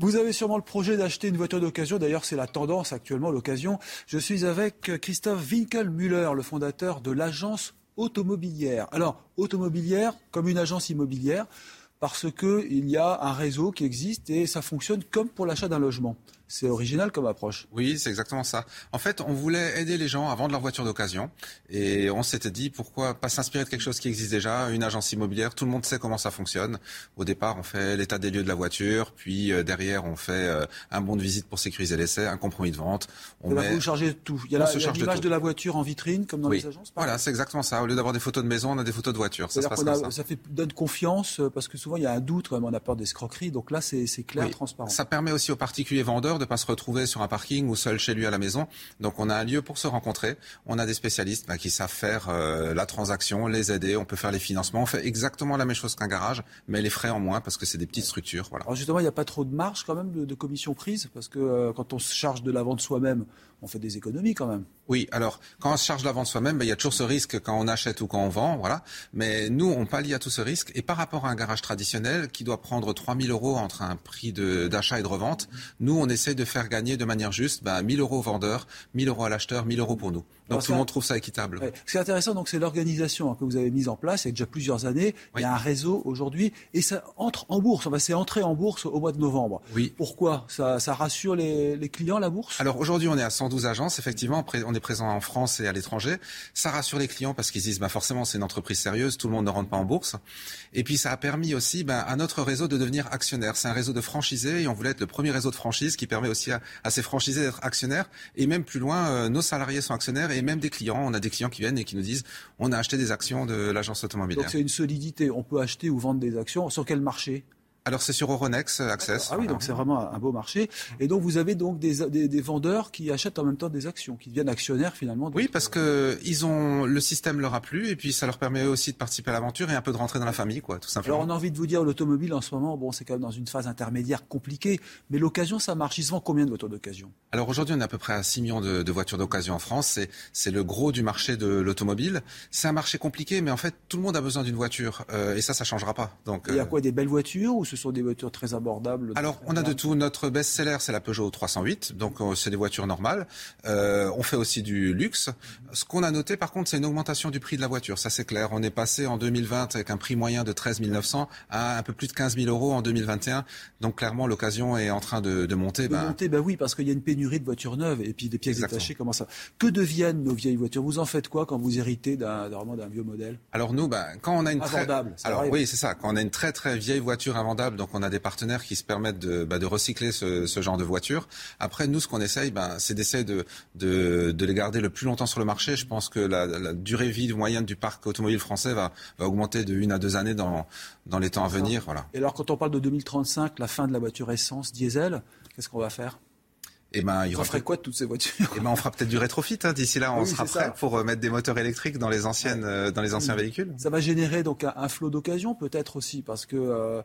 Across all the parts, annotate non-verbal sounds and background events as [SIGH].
Vous avez sûrement le projet d'acheter une voiture d'occasion. D'ailleurs, c'est la tendance actuellement, l'occasion. Je suis avec Christophe Winkelmüller, le fondateur de l'agence automobilière. Alors, automobilière comme une agence immobilière parce qu'il y a un réseau qui existe et ça fonctionne comme pour l'achat d'un logement. C'est original comme approche. Oui, c'est exactement ça. En fait, on voulait aider les gens à vendre leur voiture d'occasion et on s'était dit pourquoi pas s'inspirer de quelque chose qui existe déjà, une agence immobilière. Tout le monde sait comment ça fonctionne. Au départ, on fait l'état des lieux de la voiture, puis euh, derrière, on fait euh, un bon de visite pour sécuriser l'essai, un compromis de vente. On met... Vous chargez de tout. Il y a l'image de, la voiture en vitrine comme dans les agences. Voilà, c'est exactement ça. Au lieu d'avoir des photos de maison, on a des photos de voiture. Ça, ça. fait donne confiance euh, parce que souvent il y a un doute, quand même, on a peur d'escroquerie. Donc là, c'est clair, transparent. Ça permet aussi aux particuliers vendeurs de pas se retrouver sur un parking ou seul chez lui à la maison. Donc on a un lieu pour se rencontrer. On a des spécialistes bah, qui savent faire euh, la transaction, les aider. On peut faire les financements. On fait exactement la même chose qu'un garage, mais les frais en moins parce que c'est des petites structures. Voilà. Alors justement, il n'y a pas trop de marge quand même de, de commission prise? Parce que euh, quand on se charge de la vente soi-même, on fait des économies quand même. Oui, alors quand on se charge de la vente soi-même, ben, il y a toujours ce risque quand on achète ou quand on vend, voilà. Mais nous, on pallie à tout ce risque. Et par rapport à un garage traditionnel qui doit prendre 3 000 euros entre un prix d'achat et de revente, nous, on essaie de faire gagner de manière juste ben, 1 000 euros au vendeur, 1 000 euros à l'acheteur, 1 000 euros pour nous. Donc tout le monde trouve ça équitable. Ce qui est intéressant, donc, c'est l'organisation que vous avez mise en place il y a déjà plusieurs années. Il y a un réseau aujourd'hui et ça entre en bourse. Enfin, c'est entré en bourse au mois de novembre. Oui. Pourquoi? Ça, rassure les, les clients, la bourse? Alors aujourd'hui, on est à 112 agences. Effectivement, on est présent en France et à l'étranger. Ça rassure les clients parce qu'ils disent, bah, forcément, c'est une entreprise sérieuse. Tout le monde ne rentre pas en bourse. Et puis, ça a permis aussi bah, à notre réseau de devenir actionnaire. C'est un réseau de franchisés et on voulait être le premier réseau de franchise qui permet aussi à, ces franchisés d'être actionnaires. Et même plus loin, euh, nos salariés sont actionnaires et même des clients. On a des clients qui viennent et qui nous disent on a acheté des actions de l'agence automobile. Donc c'est une solidité. On peut acheter ou vendre des actions. Sur quel marché? Alors c'est sur Euronext Access. Ah oui, donc c'est vraiment un beau marché. Et donc vous avez donc des, des, vendeurs qui achètent en même temps des actions, qui deviennent actionnaires finalement. Oui, parce que ils ont le système leur a plu et puis ça leur permet aussi de participer à l'aventure et un peu de rentrer dans la famille, quoi, tout simplement. Alors on a envie de vous dire l'automobile en ce moment, bon, c'est quand même dans une phase intermédiaire compliquée, mais l'occasion ça marche. Ils se vendent combien de voitures d'occasion? Alors aujourd'hui on est à peu près à 6 millions de, voitures d'occasion en France. C'est c'est le gros du marché de l'automobile. C'est un marché compliqué, mais en fait tout le monde a besoin d'une voiture euh, et ça ça changera pas. Donc il y a euh, quoi des belles voitures ou ce sont des voitures très abordable Alors, on a de tout. Notre best-seller, c'est la Peugeot 308. Donc, euh, c'est des voitures normales. Euh, on fait aussi du luxe. Ce qu'on a noté, par contre, c'est une augmentation du prix de la voiture. Ça, c'est clair. On est passé en 2020 avec un prix moyen de 13 900 à un peu plus de 15 000 euros en 2021. Donc, clairement, l'occasion est en train de, monter. De ben... monter, ben oui, parce qu'il y a une pénurie de voitures neuves et puis des pièces détachées. Comment ça Que deviennent nos vieilles voitures? Vous en faites quoi quand vous héritez d'un d'un vieux modèle? Alors nous, ben, quand on a une très... Alors oui, c'est ça. Quand on a une très très vieille voiture invendable, donc on a des partenaires qui se permettent de, bah, de recycler ce, ce, genre de voitures. Après, nous, ce qu'on essaye, bah, c'est d'essayer de, de, de, les garder le plus longtemps sur le marché. Je pense que la, la durée vie moyenne du parc automobile français va, va augmenter de une à deux années dans, dans les temps à venir. Voilà. Et alors, quand on parle de 2035, la fin de la voiture essence diesel, qu'est-ce qu'on va faire? Et eh ben, il y aura ferait quoi de toutes ces voitures? Et eh ben, on fera peut-être du rétrofit. Hein. D'ici là, on sera prêt pour euh, mettre des moteurs électriques dans les anciennes, euh, dans les anciens véhicules. Ça va générer donc un, flot d'occasion, peut-être aussi, parce que euh,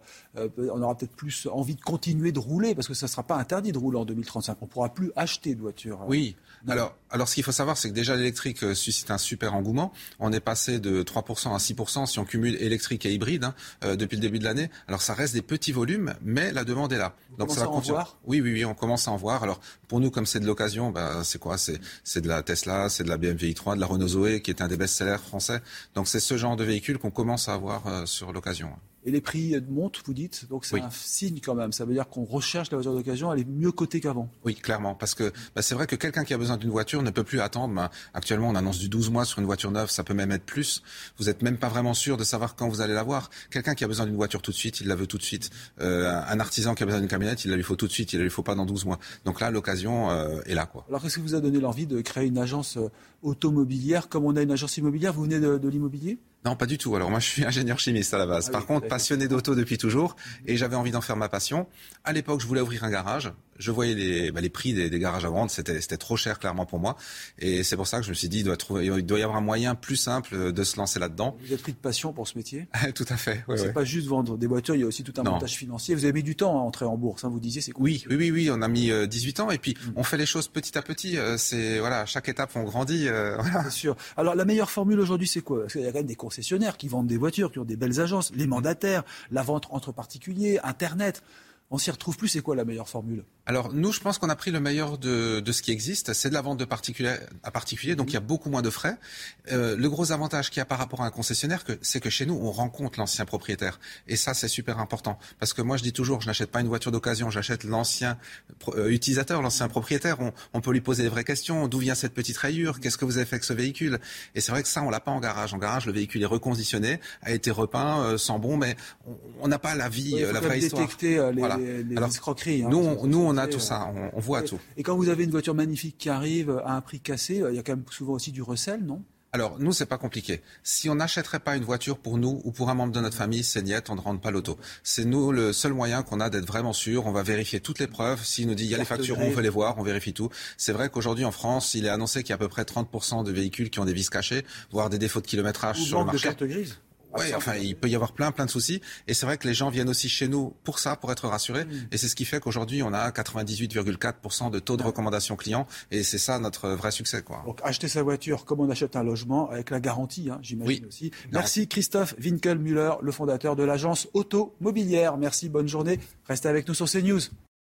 on aura peut-être plus envie de continuer de rouler, parce que ça ne sera pas interdit de rouler en 2035. On pourra plus acheter de voitures. Oui. Alors, alors, ce qu'il faut savoir, c'est que déjà l'électrique suscite un super engouement. On est passé de 3% à 6% si on cumule électrique et hybride hein, depuis le début de l'année. Alors, ça reste des petits volumes, mais la demande est là. donc ça va en voir? Oui, oui, oui, on commence à en voir. Alors, pour nous, comme c'est de l'occasion, bah, c'est quoi? C'est de la Tesla, c'est de la BMW i3, de la Renault Zoé, qui est un des best-sellers français. Donc c'est ce genre de véhicule qu'on commence à avoir euh, sur l'occasion et les prix montent, vous dites. Donc c'est un signe quand même. Ça veut dire qu'on recherche la voiture d'occasion, elle est mieux cotée qu'avant. Oui, clairement. Parce que bah, c'est vrai que quelqu'un qui a besoin d'une voiture ne peut plus attendre. Bah, actuellement, on annonce du 12 mois sur une voiture neuve, ça peut même être plus. Vous n'êtes même pas vraiment sûr de savoir quand vous allez l'avoir. Quelqu'un qui a besoin d'une voiture tout de suite, il la veut tout de suite. Euh, un artisan qui a besoin d'une camionnette, il la lui faut tout de suite, il la lui faut pas dans 12 mois. Donc là, l'occasion euh, est là. Quoi. Alors qu'est-ce qui vous a donné l'envie de créer une agence euh, automobilière comme on a une agence immobilière? Vous venez de l'immobilier? Non, pas du tout. Alors moi, je suis [LAUGHS] ingénieur chimiste à la base. Ah Par oui, contre, passionné d'auto depuis toujours, et j'avais envie d'en faire ma passion. À l'époque, je voulais ouvrir un garage. Je voyais les, bah, les prix des, des garages à vendre, c'était c'était trop cher clairement pour moi, et c'est pour ça que je me suis dit, il doit, trouver, il doit y avoir un moyen plus simple de se lancer là-dedans. Vous êtes pris de passion pour ce métier? [LAUGHS] Tout à fait. ouais, C'est ouais. pas juste vendre des voitures, il y a aussi tout un Non. montage financier. Vous avez mis du temps à entrer en bourse, hein, vous disiez, c'est Oui, oui, oui, oui, on a mis euh, 18 ans et puis Mm. on fait les choses petit à petit. euh, c'est voilà, à chaque étape on grandit. euh, [LAUGHS] voilà. C'est sûr. Alors la meilleure formule aujourd'hui, c'est quoi? Parce qu'il y a quand même des concessionnaires qui vendent des voitures, qui ont des belles agences, les mandataires, la vente entre particuliers, Internet. On s'y retrouve plus. C'est quoi la meilleure formule? Alors nous, je pense qu'on a pris le meilleur de, de ce qui existe, c'est de la vente de particulier à particulier, donc il y a beaucoup moins de frais. Euh, le gros avantage qu'il y a par rapport à un concessionnaire, c'est que chez nous, on rencontre l'ancien propriétaire, et ça c'est super important, parce que moi je dis toujours, je n'achète pas une voiture d'occasion, j'achète l'ancien euh, utilisateur, l'ancien propriétaire. On, on peut lui poser des vraies questions. D'où vient cette petite rayure? Qu'est-ce que vous avez fait avec ce véhicule? Et c'est vrai que ça, on l'a pas en garage. En garage, le véhicule est reconditionné, a été repeint, euh, sans bon, mais on- n'a pas la vie, euh, la vraie histoire. détecter euh, les, Voilà. les- les Alors, escroqueries. hein, Nous, on, nous, on a censées, tout euh, ça, on, on voit Et- tout. Et quand vous avez une voiture magnifique qui arrive à un prix cassé, euh, il y a quand même souvent aussi du recel, non? Alors, nous, c'est pas compliqué. Si on n'achèterait pas une voiture pour nous ou pour un membre de notre famille, c'est niette, on ne rentre pas l'auto. C'est nous le seul moyen qu'on a d'être vraiment sûr. On va vérifier toutes les preuves. S'il nous dit il y a les factures, on veut les voir, on vérifie tout. C'est vrai qu'aujourd'hui en France, il est annoncé qu'il y a à peu près 30% de véhicules qui ont des vis cachées, voire des défauts de kilométrage Ou sur le manque de marché. carte grise Oui, enfin, il peut y avoir plein, plein de soucis. Et c'est vrai que les gens viennent aussi chez nous pour ça, pour être rassurés. Mm. Et c'est ce qui fait qu'aujourd'hui, on a 98,4% de taux de recommandation client. Et c'est ça notre vrai succès, quoi. Donc acheter sa voiture comme on achète un logement, avec la garantie, hein, j'imagine Oui. aussi. Merci Christophe Winkelmüller, le fondateur de l'agence Auto Mobilière. Merci, bonne journée. Restez avec nous sur CNews.